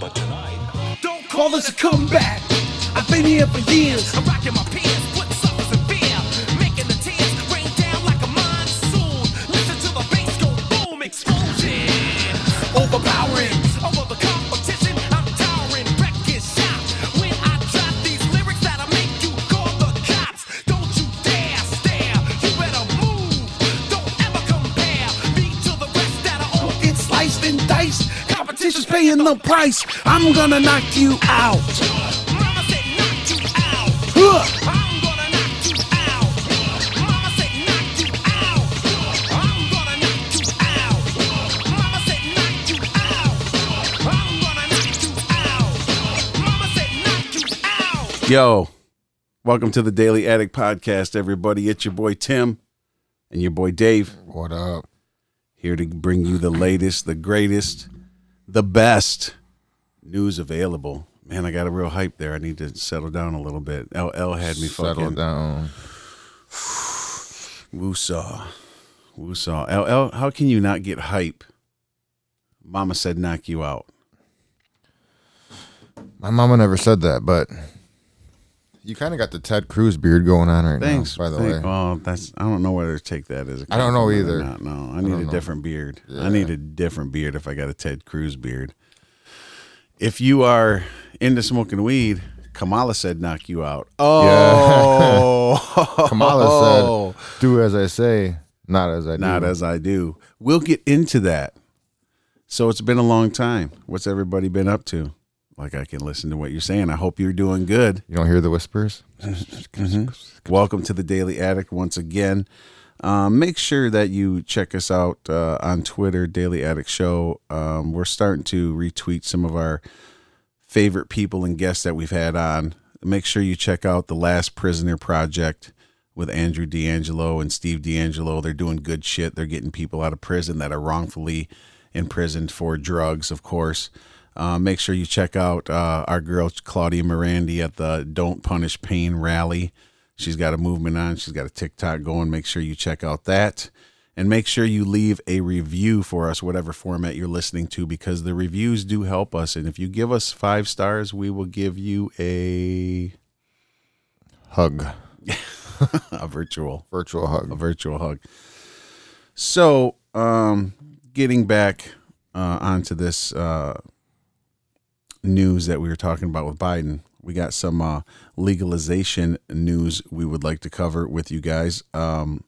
But tonight, Don't call this a comeback. I've been here for years. I'm rocking my pants, paying the price. I'm gonna knock you out. Mama said knock you out. Huh. I'm gonna knock you out. Mama said knock you out. I'm gonna knock you out. Mama said knock you out. I'm gonna knock you out. Mama said knock you out. Yo, welcome to the Daily Addict Podcast, everybody. It's your boy Tim and your boy Dave What up? here to bring you the latest, the greatest, the best news available. Man, I got a real hype there. I need to settle down a little bit. LL had me Settle fucking down. woosaw. Woosaw. LL, how can you not get hype? Mama said knock you out. My mama never said that, but you kind of got the Ted Cruz beard going on right Thanks. now. By the Thank- way, Well, that's I don't know whether to take that as a I don't know either. Not. No, I need don't a know. different beard. I need a different beard if I got a Ted Cruz beard. If you are into smoking weed, Kamala said knock you out. Oh, Kamala said, "Do as I say, not as I do." not as I do. We'll get into that. So it's been a long time. What's everybody been up to? Like I can listen to what you're saying. I hope you're doing good. you don't hear the whispers. Welcome to the Daily Addict once again. Um, make sure that you check us out uh, on Twitter, Daily Addict Show. Um, we're starting to retweet some of our favorite people and guests that we've had on. Make sure you check out the Last Prisoner Project with Andrew DeAngelo and Steve DeAngelo. They're doing good shit. They're getting people out of prison that are wrongfully imprisoned for drugs, of course. Uh, make sure you check out uh, our girl Claudia Merandi at the Don't Punish Pain rally. She's got a movement on. She's got a TikTok going. Make sure you check out that. And make sure you leave a review for us, whatever format you're listening to, because the reviews do help us. And if you give us five stars, we will give you a Hug, a virtual virtual hug. a virtual hug. So, um, getting back uh, onto this uh, news that we were talking about with Biden, we got some uh, legalization news we would like to cover with you guys. Um,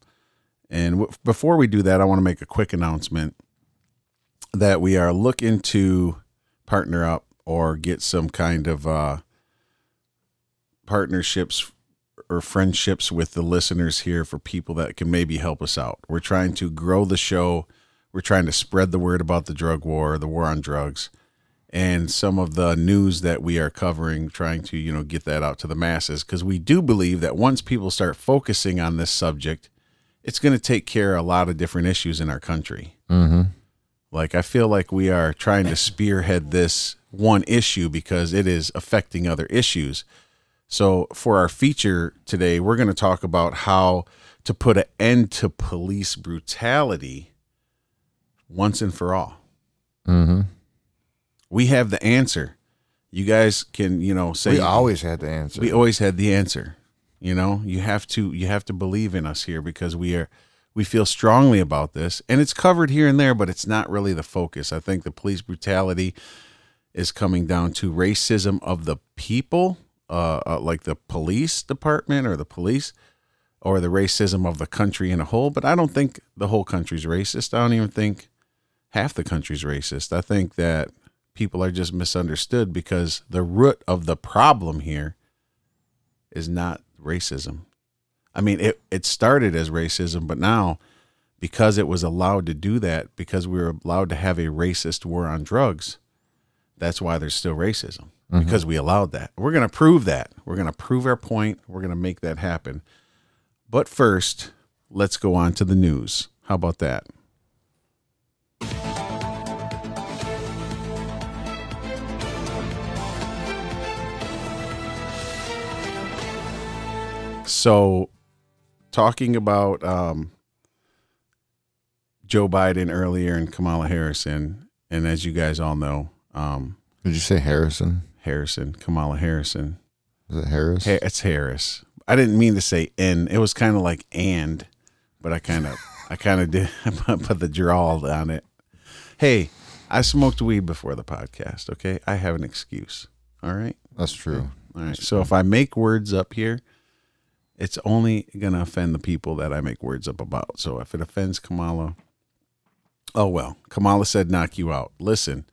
and w- before we do that, I want to make a quick announcement that we are looking to partner up or get some kind of uh, partnerships or friendships with the listeners here for people that can maybe help us out. We're trying to grow the show. We're trying to spread the word about the drug war, the war on drugs, and some of the news that we are covering, trying to, you know, get that out to the masses because we do believe that once people start focusing on this subject, it's going to take care of a lot of different issues in our country. Mm-hmm. Like I feel like we are trying to spearhead this one issue because it is affecting other issues. So for our feature today, we're going to talk about how to put an end to police brutality once and for all. Mm-hmm. We have the answer. You guys can, you know, say We always had the answer. we always had the answer. You know, you have to you have to believe in us here because we are we feel strongly about this and it's covered here and there but it's not really the focus. I think the police brutality is coming down to racism of the people uh, uh like the police department or the police or the racism of the country in a whole, but I don't think the whole country's racist. I don't even think half the country's racist. I think that people are just misunderstood because the root of the problem here is not racism. I mean, it, it started as racism, but now because it was allowed to do that, because we were allowed to have a racist war on drugs, that's why there's still racism mm-hmm. because we allowed that. We're going to prove that. We're going to prove our point. We're going to make that happen. But first, let's go on to the news. How about that? So, talking about um, Joe Biden earlier and Kamala Harrison, and as you guys all know, um, Did you say Harrison? Harrison, Kamala Harrison, Is it Harris? Ha- it's Harris. I didn't mean to say "and." It was kind of like "and," but I kind of, I kind of did put the drawl on it. Hey, I smoked weed before the podcast. Okay, I have an excuse. All right. That's true. All right. So if I make words up here, it's only gonna offend the people that I make words up about. So if it offends Kamala, oh well. Kamala said knock you out. Listen.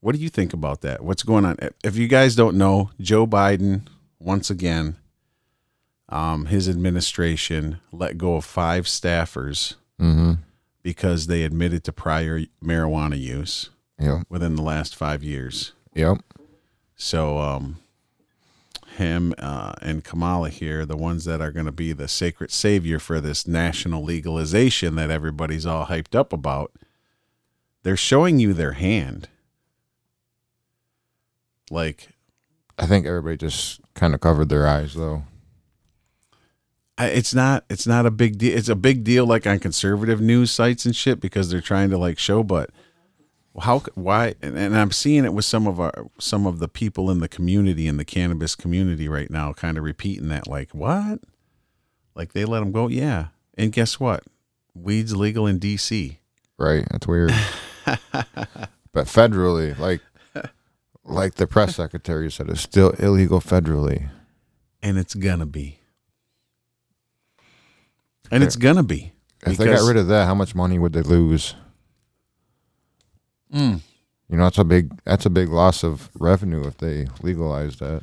What do you think about that? What's going on? If you guys don't know, Joe Biden once again um, his administration let go of five staffers Mm-hmm. because they admitted to prior marijuana use Yep. within the last five years. Yep. So, um, him uh, and Kamala here, the ones that are going to be the sacred savior for this national legalization that everybody's all hyped up about, they're showing you their hand. Like, I think everybody just kind of covered their eyes though. It's not it's not a big deal. It's a big deal like on conservative news sites and shit because they're trying to like show. But how? Why? And, and I'm seeing it with some of our some of the people in the community in the cannabis community right now, kind of repeating that like what? Like they let them go? Yeah. And guess what? Weed's legal in D.C. Right. That's weird. but federally, like like the press secretary said, it's still illegal federally. and it's gonna be. And it's gonna be. If they got rid of that, how much money would they lose? Mm. You know, that's a big that's a big loss of revenue if they legalize that.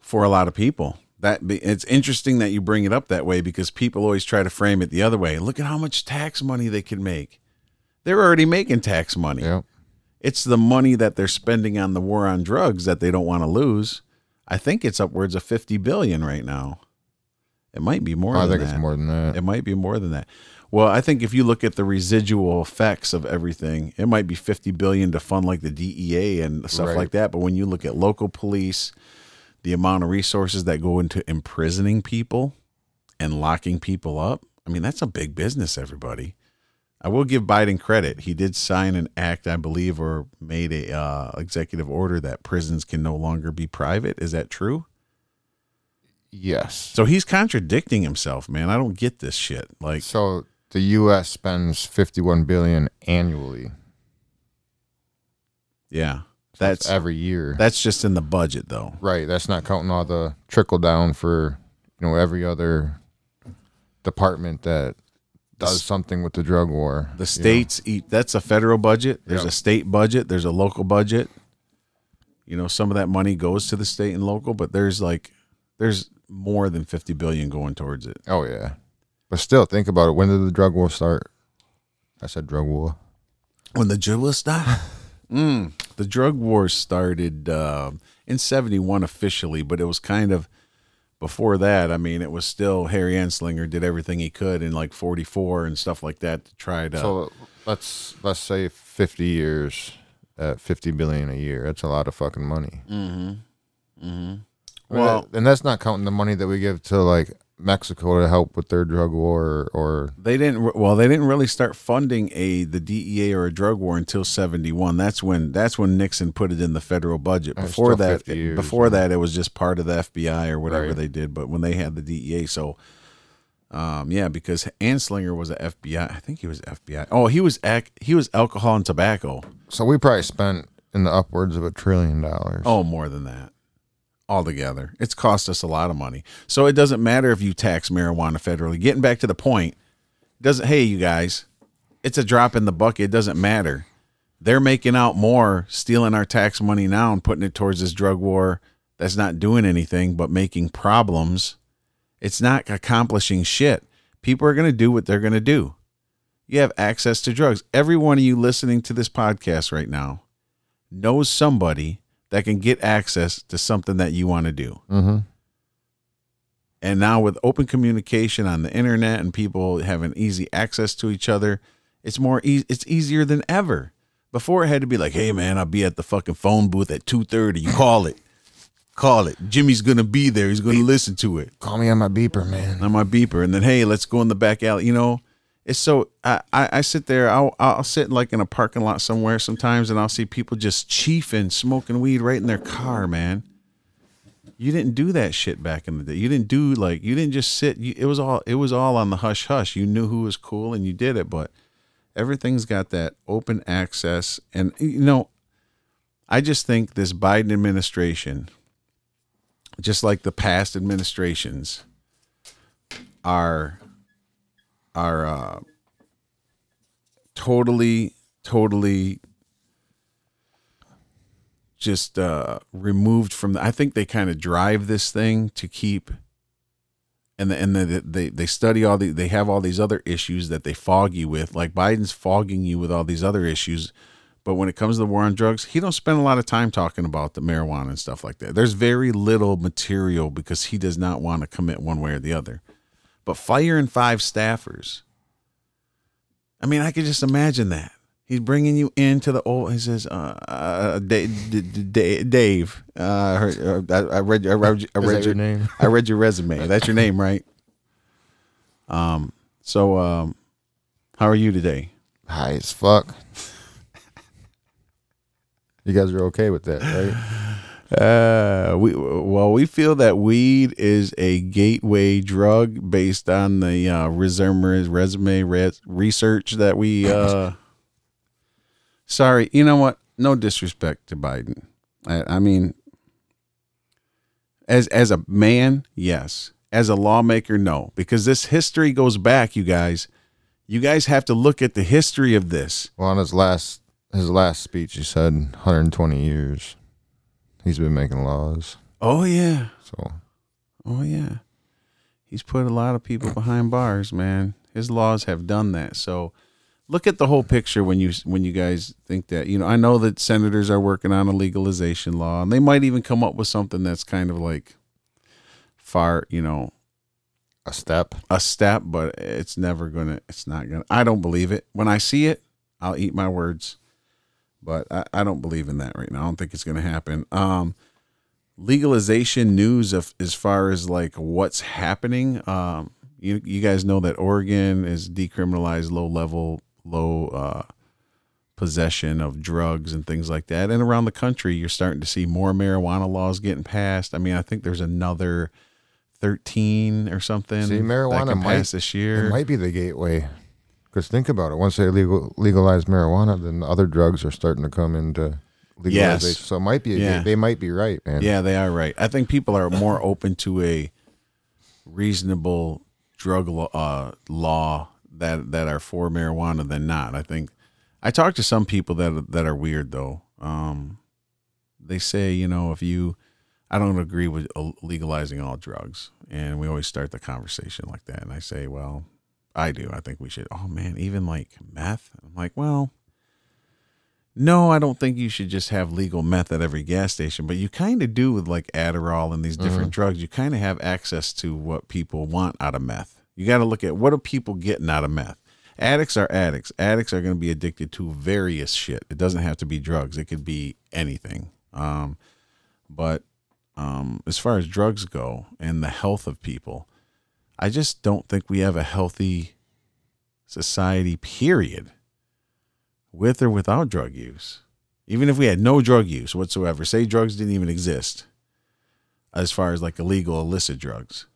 for a lot of people. That be, it's interesting that you bring it up that way because people always try to frame it the other way. Look at how much tax money they can make. They're already making tax money. Yep. It's the money that they're spending on the war on drugs that they don't want to lose. I think it's upwards of 50 billion right now. It might be more I think that. it's more than that. It might be more than that. Well, I think if you look at the residual effects of everything, it might be 50 billion to fund like the DEA and stuff Right. like that, but when you look at local police, the amount of resources that go into imprisoning people and locking people up, I mean, that's a big business everybody. I will give Biden credit. He did sign an act, I believe, or made a uh, executive order that prisons can no longer be private. Is that true? Yes. So he's contradicting himself, man. I don't get this shit. Like, So the U.S. spends 51 billion annually. yeah, That's that's every year. that's just in the budget, though. right. That's not counting all the trickle down for you know every other department that does something with the drug war. know. The states eat. That's a federal budget. There's Yeah. a state budget. There's a local budget. You know, some of that money goes to the state and local, but there's like there's more than fifty billion going towards it. Oh yeah. But still, think about it. When did the drug war start? I said drug war. When the drug war started, mm, the drug war started uh, in '71 officially, but it was kind of before that. I mean, it was still Harry Anslinger did everything he could in like '44 and stuff like that to try to. So let's let's say 50 years at 50 billion a year. That's a lot of fucking money. well, Well, and that's not counting the money that we give to like Mexico to help with their drug war or, or They didn't. Well, they didn't really start funding a the DEA or a drug war until seventy one. That's when that's when Nixon put it in the federal budget. Before that, years, before that, it was just part of the FBI or whatever Right. they did. But when they had the DEA, so um, yeah, because Anslinger was a FBI. I think he was FBI. Oh, he was ac- he was alcohol and tobacco. so we probably spent in the upwards of a trillion dollars. Oh, more than that. Altogether, it's cost us a lot of money. So it doesn't matter if you tax marijuana federally. Getting back to the point, doesn't. Hey, you guys, it's a drop in the bucket. It doesn't matter. They're making out more, stealing our tax money now and putting it towards this drug war that's not doing anything but making problems. It's not accomplishing shit. People are going to do what they're going to do. You have access to drugs. Every one of you listening to this podcast right now knows somebody that can get access to something that you want to do. Mm-hmm. And now with open communication on the internet and people having easy access to each other, it's more e- it's easier than ever. Before it had to be like, "Hey man, I'll be at the fucking phone booth at 2:30. You call it. Call it. Jimmy's to be there. He's going to listen to it." Call me on my beeper, man. on my beeper and then hey let's go in the back alley you know it's so I, I sit there I'll I'll sit like in a parking lot somewhere sometimes and I'll see people just chiefing smoking weed right in their car man. You didn't do that shit back in the day. You didn't do like you didn't just sit you, it was all it was all on the hush hush. You knew who was cool and you did it but everything's got that open access and you know I just think this Biden administration just like the past administrations are are uh, totally, totally just uh, removed from. The, I think they kind of drive this thing to keep, and the, and the, they they study all the they have all these other issues that they fog you with. Like Biden's fogging you with all these other issues, but when it comes to the war on drugs, he don't spend a lot of time talking about the marijuana and stuff like that. There's very little material because he does not want to commit one way or the other. But firing five staffers. I mean, I could just imagine that. He's bringing you into the old. He says, uh, uh, Dave, Dave uh, I, heard, uh, I, I read, I read, I read that your name? I read your resume. That's your name, right? Um. So, um, how are you today? High as fuck. You guys are okay with that, right? Uh, we well, we feel that weed is a gateway drug based on the uh, resume resume res- research that we. Uh, sorry, you know what? No disrespect to Biden. I, I mean, as as a man, yes. As a lawmaker, no, because this history goes back. You guys, you guys have to look at the history of this. Well, on his last his last speech, he said 120 years. He's been making laws, Oh yeah, so Oh yeah. He's put a lot of people behind bars, man. His laws have done that. So look at the whole picture when you when you guys think that, you know, I know that senators are working on a legalization law and they might even come up with something that's kind of like far, you know, a step. a step, but it's never gonna. It's not gonna. I don't believe it. When I see it, I'll eat my words. But I, I don't believe in that right now. I don't think it's gonna happen. Um, legalization news of as far as like what's happening. Um, you you guys know that Oregon is decriminalized low level low uh, possession of drugs and things like that, and around the country you're starting to see more marijuana laws getting passed. I mean, I think there's another. 13 or something See, marijuana might this year. It might be the gateway. Because think about it. Once they legal, legalize marijuana, then other drugs are starting to come into legalization. Yes. So it might be. Yeah. gate. They might be right, man. Yeah, they are right. I think people are more open to a reasonable drug law, uh, law that that are for marijuana than not. I think I talked to some people that that are weird though. Um, they say you know if you, I don't agree with uh, legalizing all drugs, and we always start the conversation like that. And I say, well, I do. I think we should. Oh man, even like meth. I'm like, well. No, I don't think you should just have legal meth at every gas station, but you kind of do with like Adderall and these different drugs. You kind of have access to what people want out of meth. You got to look at what are people getting out of meth. Addicts are addicts. Addicts are going to be addicted to various shit. It doesn't have to be drugs. It could be anything. Um, but um, as far as drugs go and the health of people, I just don't think we have a healthy society. Period with or without drug use. Even if we had no drug use whatsoever, say drugs didn't even exist as far as like illegal illicit drugs.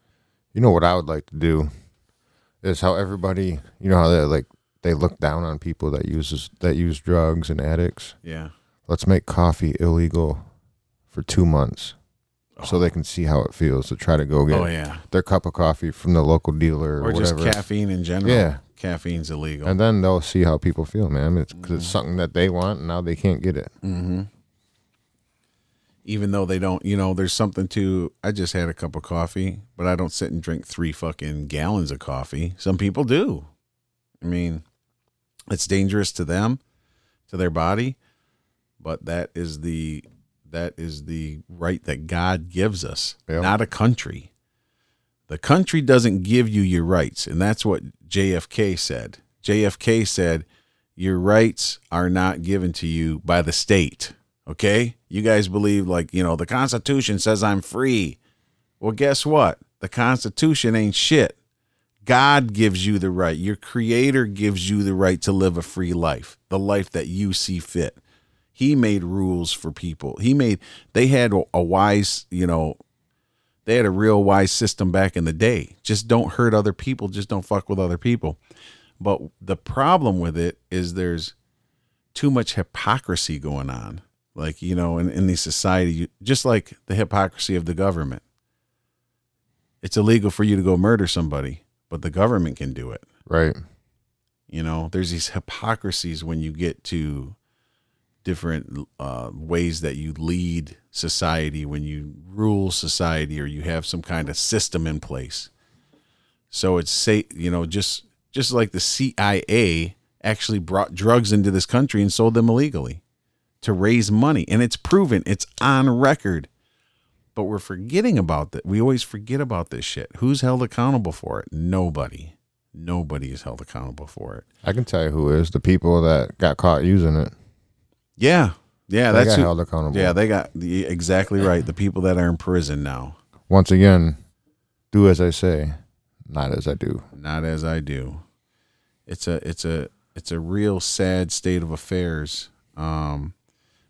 You know what I would like to do is how everybody, you know how they like they look down on people that uses that use drugs and addicts. Yeah. Let's make coffee illegal for two months, so they can see how it feels to try to go get Oh yeah. their cup of coffee from the local dealer or, Or just whatever. caffeine in general. Yeah. Caffeine's illegal. and then they'll see how people feel, man. It's because it's mm-hmm. something that they want, and now they can't get it. Mm-hmm. even though they don't, you know, there's something to I just had a cup of coffee, but I don't sit and drink three fucking gallons of coffee. Some people do. I mean, it's dangerous to them, to their body, but that is the that is the right that God gives us, Yeah. not a country. The country doesn't give you your rights, and that's what JFK said. JFK said, "Your rights are not given to you by the state." Okay? You guys believe like, you know, the Constitution says I'm free. Well, guess what? The Constitution ain't shit. God gives you the right. Your creator gives you the right to live a free life, the life that you see fit. He made rules for people. He made they had a, wise, you know, they had a real wise system back in the day. Just don't hurt other people, just don't fuck with other people. But the problem with it is there's too much hypocrisy going on. Like, you know, in, in the society, you, just like the hypocrisy of the government. It's illegal for you to go murder somebody, but the government can do it. Right. You know, there's these hypocrisies when you get to different uh, ways that you lead society, when you rule society, or you have some kind of system in place. So it's say, you know, just just like the CIA actually brought drugs into this country and sold them illegally to raise money, and it's proven, it's on record. But we're forgetting about that. We always forget about this shit. Who's held accountable for it? Nobody. Nobody is held accountable for it. I can tell you who is the people that got caught using it. Yeah, yeah, They that's got who, held accountable. yeah. They got the exactly right. The people that are in prison now, Once again, do as I say, not as I do. not as I do. It's a it's a it's a real sad state of affairs. Um,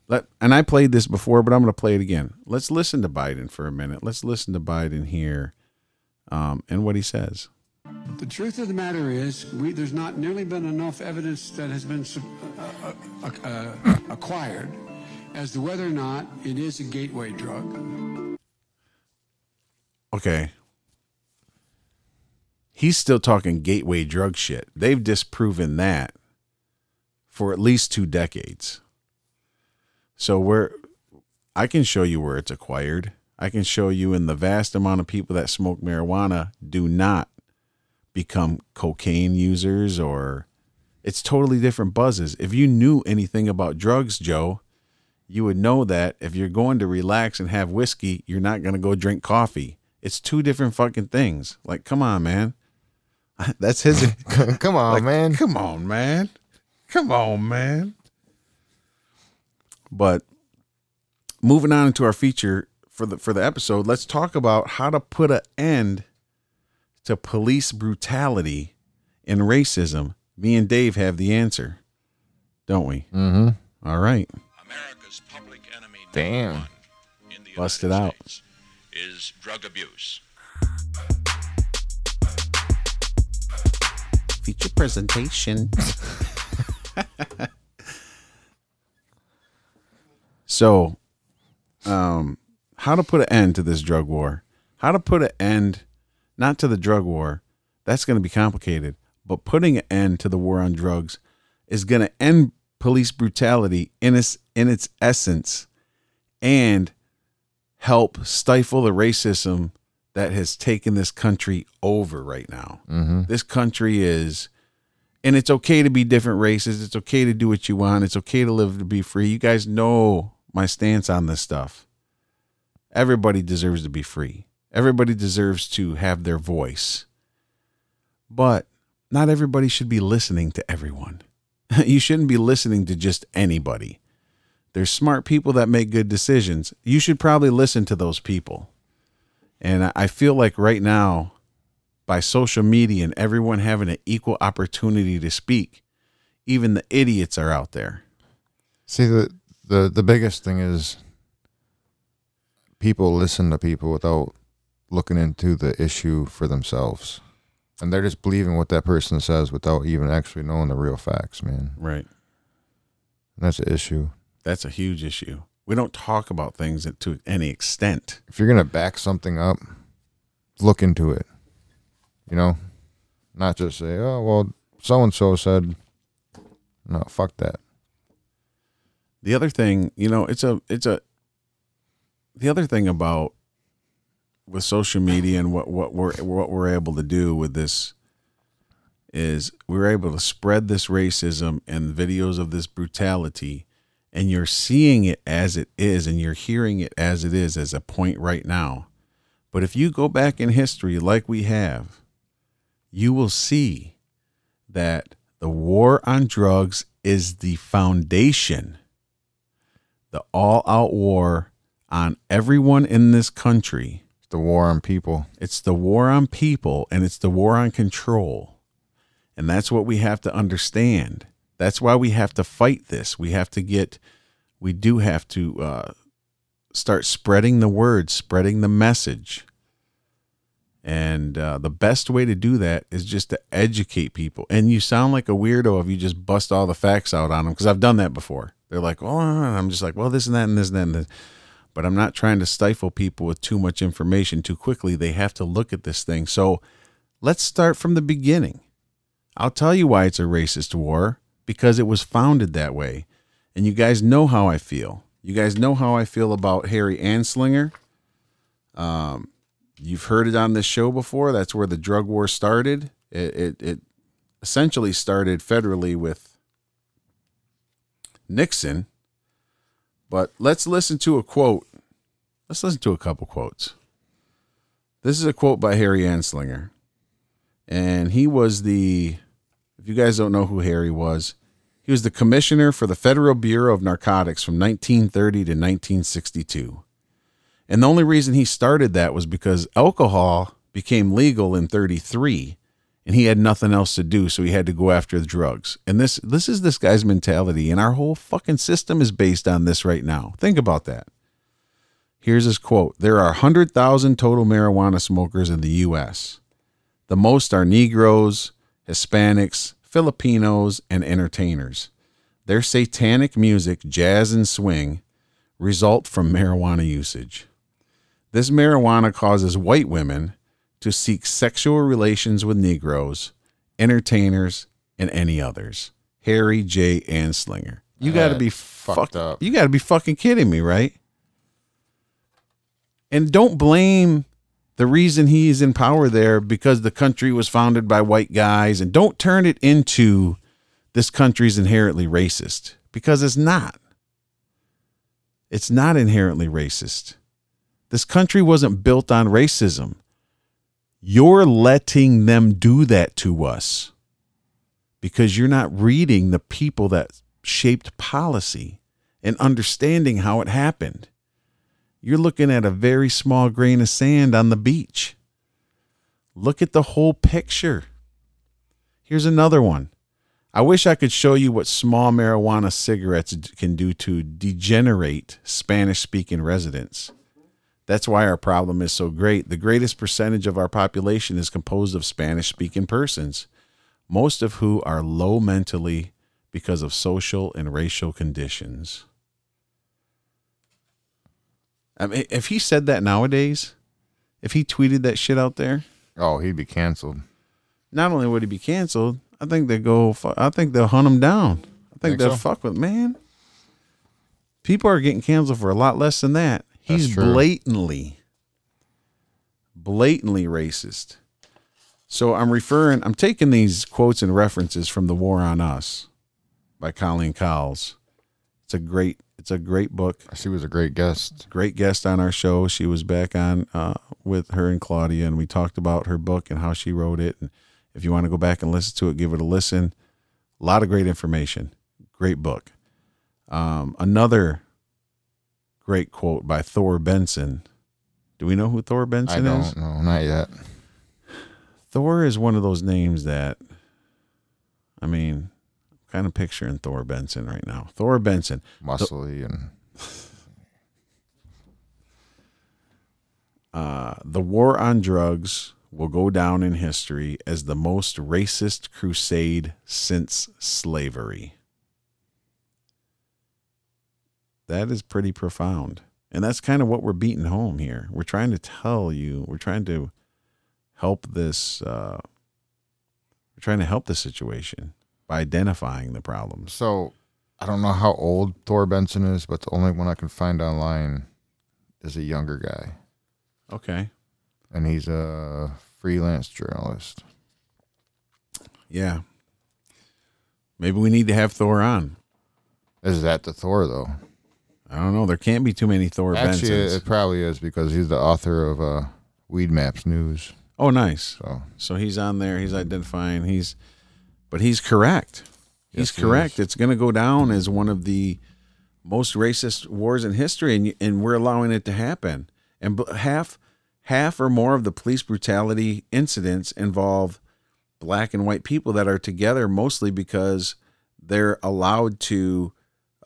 let and I played this before, but I'm going to play it again. Let's listen to Biden for a minute. Let's listen to Biden here, um, and what he says. The truth of the matter is, we, there's not nearly been enough evidence that has been uh, uh, uh, acquired as to whether or not it is a gateway drug. Okay. He's still talking gateway drug shit. They've disproven that for at least two decades. So where I can show you where it's acquired. I can show you in the vast amount of people that smoke marijuana do not become cocaine users or it's totally different buzzes. If you knew anything about drugs, Joe, you would know that if you're going to relax and have whiskey, you're not going to go drink coffee. It's two different fucking things. Like, come on, man. That's his. Come on, like, man. Come on, man. Come on, man. But moving on into our feature for the for the episode, let's talk about how to put an end to police brutality and racism. Me and Dave have the answer, don't we? Mm-hmm. All right. America's public enemy number Damn. one in the Bust United it out. States is drug abuse. feature presentation. so, um, how to put an end to this drug war? How to put an end, not to the drug war, that's going to be complicated, but putting an end to the war on drugs is going to end police brutality in its in its essence, and help stifle the racism that has taken this country over right now. Mm-hmm. This country is, and it's okay to be different races. It's okay to do what you want. It's okay to live to be free. You guys know my stance on this stuff. Everybody deserves to be free. Everybody deserves to have their voice. But not everybody should be listening to everyone. you shouldn't be listening to just anybody. There's smart people that make good decisions. You should probably listen to those people. And I- feel like right now, by social media and everyone having an equal opportunity to speak, even the idiots are out there. See the the the biggest thing is people listen to people without looking into the issue for themselves. And they're just believing what that person says without even actually knowing the real facts, man. Right. And that's the issue. That's a huge issue. We don't talk about things to any extent. If you're gonna back something up, look into it. You know? Not just say, Oh well so and so said no, fuck that. The other thing, you know, it's a it's a the other thing about with social media and what what we're what we're able to do with this is we're able to spread this racism and videos of this brutality and you're seeing it as it is and you're hearing it as it is as a point right now. But if you go back in history like we have, you will see that the war on drugs is the foundation, the all out war on everyone in this country the war on people. It's the war on people and it's the war on control. And that's what we have to understand. That's why we have to fight this. We have to get, we do have to uh, start spreading the word, spreading the message. And uh, the best way to do that is just to educate people. And you sound like a weirdo if you just bust all the facts out on them because I've done that before. They're like, oh, I'm just like, well, this and that and this and that. And this. But I'm not trying to stifle people with too much information too quickly. They have to look at this thing. So let's start from the beginning. I'll tell you why it's a racist war because it was founded that way. And you guys know how I feel. You guys know how I feel about Harry Anslinger. Um, you've heard it on this show before. That's where the drug war started. It, it, it essentially started federally with Nixon. But let's listen to a quote. Let's listen to a couple quotes. This is a quote by Harry Anslinger. And he was the, if you guys don't know who Harry was, he was the commissioner for the Federal Bureau of Narcotics from 1930 to 1962. And the only reason he started that was because alcohol became legal in 33 and he had nothing else to do so he had to go after the drugs. And this this is this guy's mentality and our whole fucking system is based on this right now. Think about that. Here's his quote. There are 100,000 total marijuana smokers in the US. The most are Negroes, Hispanics, Filipinos, and entertainers. Their satanic music, jazz and swing result from marijuana usage. This marijuana causes white women to seek sexual relations with Negroes, entertainers, and any others. Harry J. Anslinger. You got to be fucked fucked up. You got to be fucking kidding me, right? And don't blame the reason he's in power there because the country was founded by white guys and don't turn it into this country's inherently racist because it's not. It's not inherently racist. This country wasn't built on racism. You're letting them do that to us because you're not reading the people that shaped policy and understanding how it happened. You're looking at a very small grain of sand on the beach. Look at the whole picture. Here's another one. I wish I could show you what small marijuana cigarettes can do to degenerate Spanish speaking residents. That's why our problem is so great. The greatest percentage of our population is composed of Spanish speaking persons, most of who are low mentally because of social and racial conditions. I mean, if he said that nowadays, if he tweeted that shit out there, Oh, he'd be canceled. not only would he be canceled, I think they go. I think they'll hunt him down. I think, Think they'll so? fuck with man. People are getting canceled for a lot less than that. He's blatantly, blatantly racist. So I'm referring. I'm taking these quotes and references from "The War on Us" by Colleen Cowles. It's a great. It's a great book She was a great guest. great guest on our show. She was back on uh, with her and Claudia, and we talked about her book and how she wrote it. And if you want to go back and listen to it, give it a listen. A lot of great information. Great book. Um, another great quote by Thor Benson. Do we know who Thor I Benson don't is? know, not yet. Thor is one of those names that, I mean, kind of picturing Thor Benson right now. Thor Benson. Muscly and Uh, the war on drugs will go down in history as the most racist crusade since slavery. That is pretty profound. And that's kind of what we're beating home here. We're trying to tell you, we're trying to help this, uh, we're trying to help the situation by identifying the problem. so I don't know how old Thor Benson is, but the only one I can find online is a younger guy, Okay. and he's a freelance journalist. Yeah. Maybe we need to have Thor on. Is that the Thor though? I don't know. There can't be too many Thor Actually, Bensons. it probably is because he's the author of uh, Weed Maps News. oh, nice. So So he's on there. He's identifying. He's, but he's correct. He's Yes, correct. is. It's going to go down as one of the most racist wars in history, and and we're allowing it to happen. And half half or more of the police brutality incidents involve black and white people that are together mostly because they're allowed to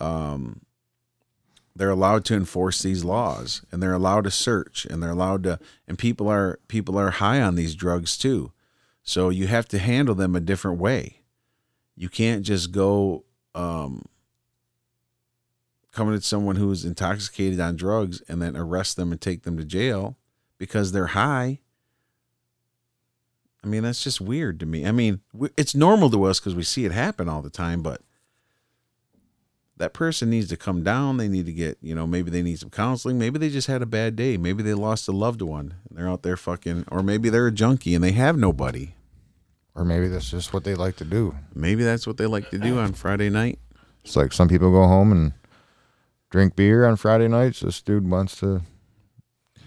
um, they're allowed to enforce these laws and they're allowed to search and they're allowed to and people are people are high on these drugs too. So you have to handle them a different way. You can't just go um, coming at someone who's intoxicated on drugs and then arrest them and take them to jail because they're high. I mean that's just weird to me. I mean it's normal to us because we see it happen all the time but that person needs to come down. They need to get you know maybe they need some counseling. Maybe they just had a bad day. Maybe they lost a loved one. And they're out there fucking or maybe they're a junkie and they have nobody. Or maybe that's just what they like to do. maybe that's what they like to do on friday night. It's like some people go home and drink beer on Friday nights. This dude wants to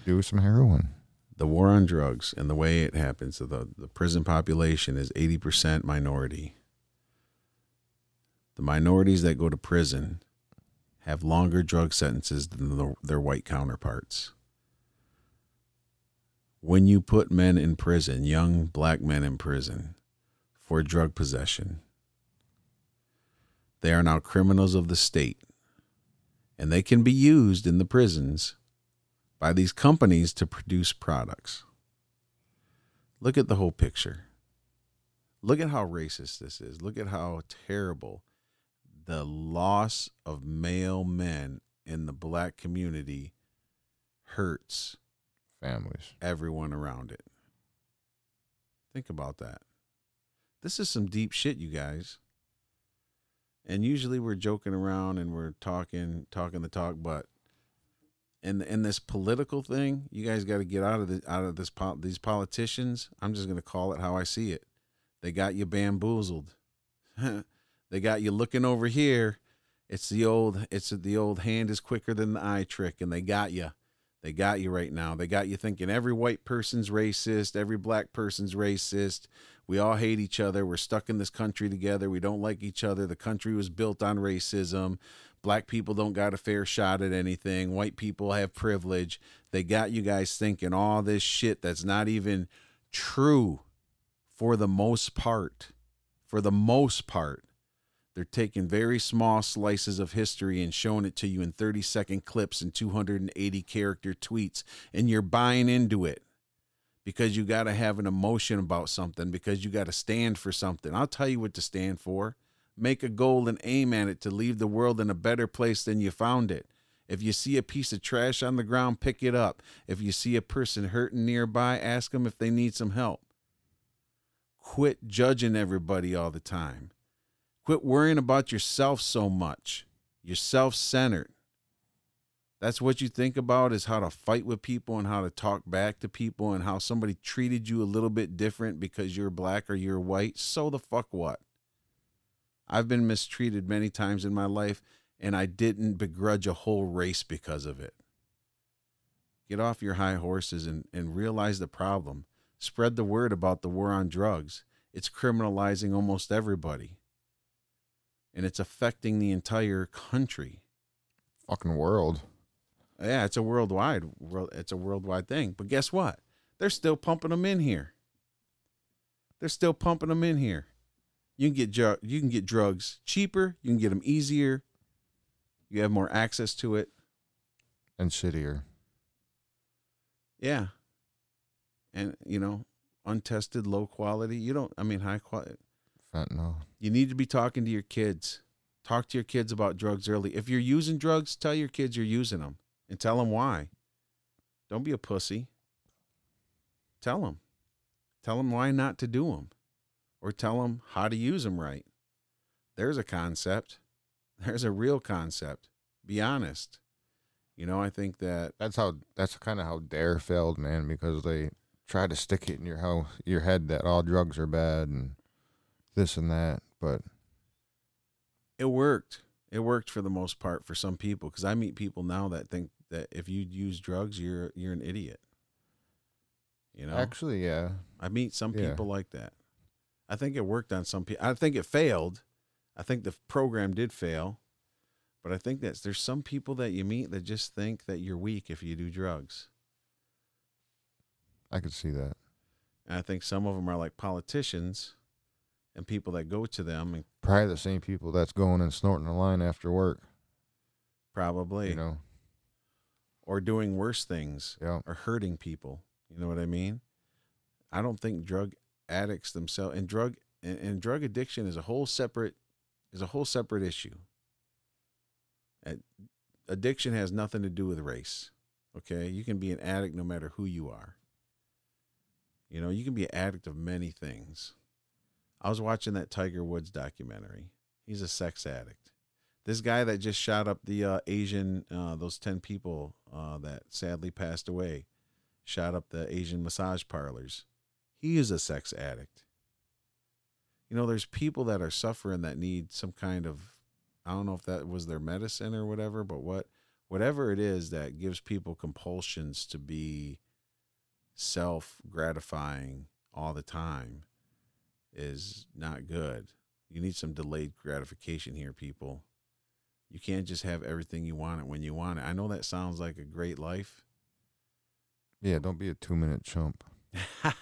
do some heroin. the war on drugs and the way it happens. So the, the prison population is 80% minority the minorities that go to prison have longer drug sentences than the, their white counterparts when you put men in prison young black men in prison for drug possession they are now criminals of the state and they can be used in the prisons by these companies to produce products. Look at the whole picture. Look at how racist this is. Look at how terrible the loss of male men in the black community hurts Families. everyone around it. Think about that. This is some deep shit, you guys. And usually we're joking around and we're talking talking the talk, but in in this political thing, you guys got to get out of the out of this po- these politicians. I'm just gonna call it how I see it. They got you bamboozled. they got you looking over here. It's the old it's the old hand is quicker than the eye trick, and they got you. They got you right now. They got you thinking every white person's racist, every black person's racist. We all hate each other. We're stuck in this country together. We don't like each other. The country was built on racism. Black people don't got a fair shot at anything. White people have privilege. They got you guys thinking all this shit that's not even true for the most part. For the most part. They're taking very small slices of history and showing it to you in 30 second clips and 280 character tweets, and you're buying into it because you got to have an emotion about something, because you got to stand for something. I'll tell you what to stand for. Make a goal and aim at it to leave the world in a better place than you found it. If you see a piece of trash on the ground, pick it up. If you see a person hurting nearby, ask them if they need some help. Quit judging everybody all the time. Quit worrying about yourself so much. You're self centered. That's what you think about is how to fight with people and how to talk back to people and how somebody treated you a little bit different because you're black or you're white. So the fuck what? I've been mistreated many times in my life and I didn't begrudge a whole race because of it. Get off your high horses and, and realize the problem. Spread the word about the war on drugs. It's criminalizing almost everybody and it's affecting the entire country. Fucking world. Yeah, it's a worldwide world. It's a worldwide thing. But guess what? They're still pumping them in here. They're still pumping them in here. You can get you can get drugs cheaper. You can get them easier. You have more access to it. And shittier. Yeah. And you know, untested, low quality. You don't. I mean, high quality. Fentanyl. You need to be talking to your kids. Talk to your kids about drugs early. If you're using drugs, tell your kids you're using them and tell them why. Don't be a pussy. Tell them. Tell them why not to do them or tell them how to use them right. There's a concept. There's a real concept. Be honest. You know, I think that That's how. That's kind of how Dare failed, man, because they tried to stick it in your your head that all drugs are bad and this and that. But it worked. It worked for the most part for some people because I meet people now that think that if you use drugs, you're you're an idiot. You know, actually, yeah, I meet some Yeah. people like that. I think it worked on some people. I think it failed. I think the program did fail, but I think that there's some people that you meet that just think that you're weak if you do drugs. I could see that. And I think some of them are like politicians and people that go to them and Probably the same people that's going and snorting a line after work. probably You know. or doing worse things Yeah. or hurting people. You know what I mean? I don't think drug addicts themselves and drug and, and drug addiction is a whole separate is a whole separate issue. Ad- Addiction has nothing to do with race. Okay, you can be an addict no matter who you are. You know, you can be an addict of many things. I was watching that Tiger Woods documentary. He's a sex addict. This guy that just shot up the uh, Asian, uh, those 10 people uh, that sadly passed away, shot up the Asian massage parlors. He is a sex addict. You know, there's people that are suffering that need some kind of, I don't know if that was their medicine or whatever, but what, whatever it is that gives people compulsions to be self gratifying all the time is not good. You need some delayed gratification here, people. You can't just have everything you want it when you want it. I know that sounds like a great life. Yeah, don't be a two minute chump.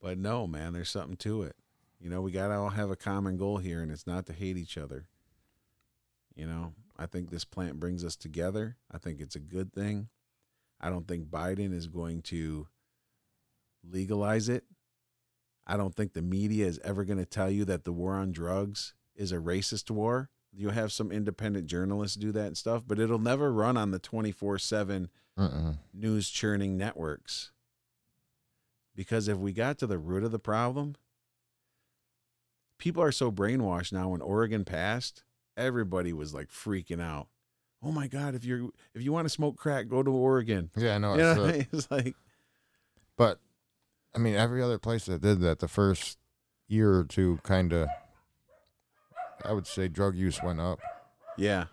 But no, man, there's something to it. You know, we got to all have a common goal here, and it's not to hate each other. You know, I think this plant brings us together. I think it's a good thing. I don't think Biden is going to legalize it. I don't think the media is ever going to tell you that the war on drugs is a racist war. You'll have some independent journalists do that and stuff, but it'll never run on the 24 7 Uh-uh. news churning networks. Because if we got to the root of the problem, people are so brainwashed now. When Oregon passed, everybody was like freaking out. Oh my God! If you're if you want to smoke crack, go to Oregon. Yeah, I know. You know it's, uh. It's like But I mean, every other place that did that, the first year or two, kind of, I would say drug use went up, yeah,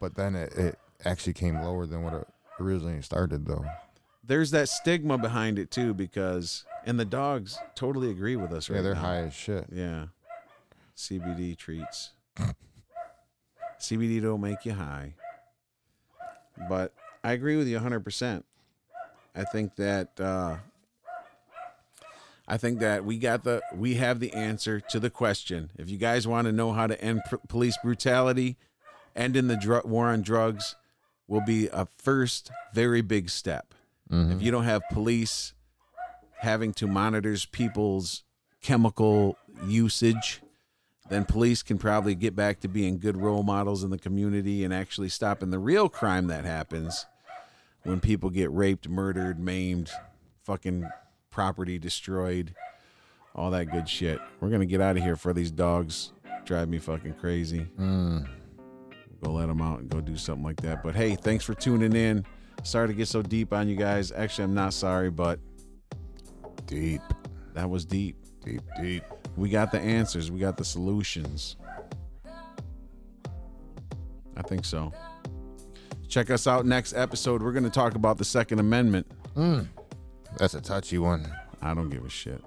but then it, it actually came lower than what it originally started, though. there's that stigma behind it too. Because and the dogs totally agree with us right yeah, they're now. high as shit. Yeah. CBD treats. CBD don't make you high. But I agree with you 100%. I think that uh I think that we got the we have the answer to the question. If you guys want to know how to end pr- police brutality, end in the dr- war on drugs will be a first very big step. If mm-hmm. you don't have police having to monitor people's chemical usage, then police can probably get back to being good role models in the community and actually stopping the real crime that happens when people get raped, murdered, maimed, fucking property destroyed, all that good shit. We're gonna get out of here for these dogs drive me fucking crazy. Mm. Go let them out and go do something like that. But hey, thanks for tuning in. Sorry to get so deep on you guys. Actually, I'm not sorry, but Deep, that was deep. deep, deep. We got the answers. We got the solutions. I think so. Check us out next episode. We're going to talk about the Second Amendment. Mm. That's a touchy one. I don't give a shit.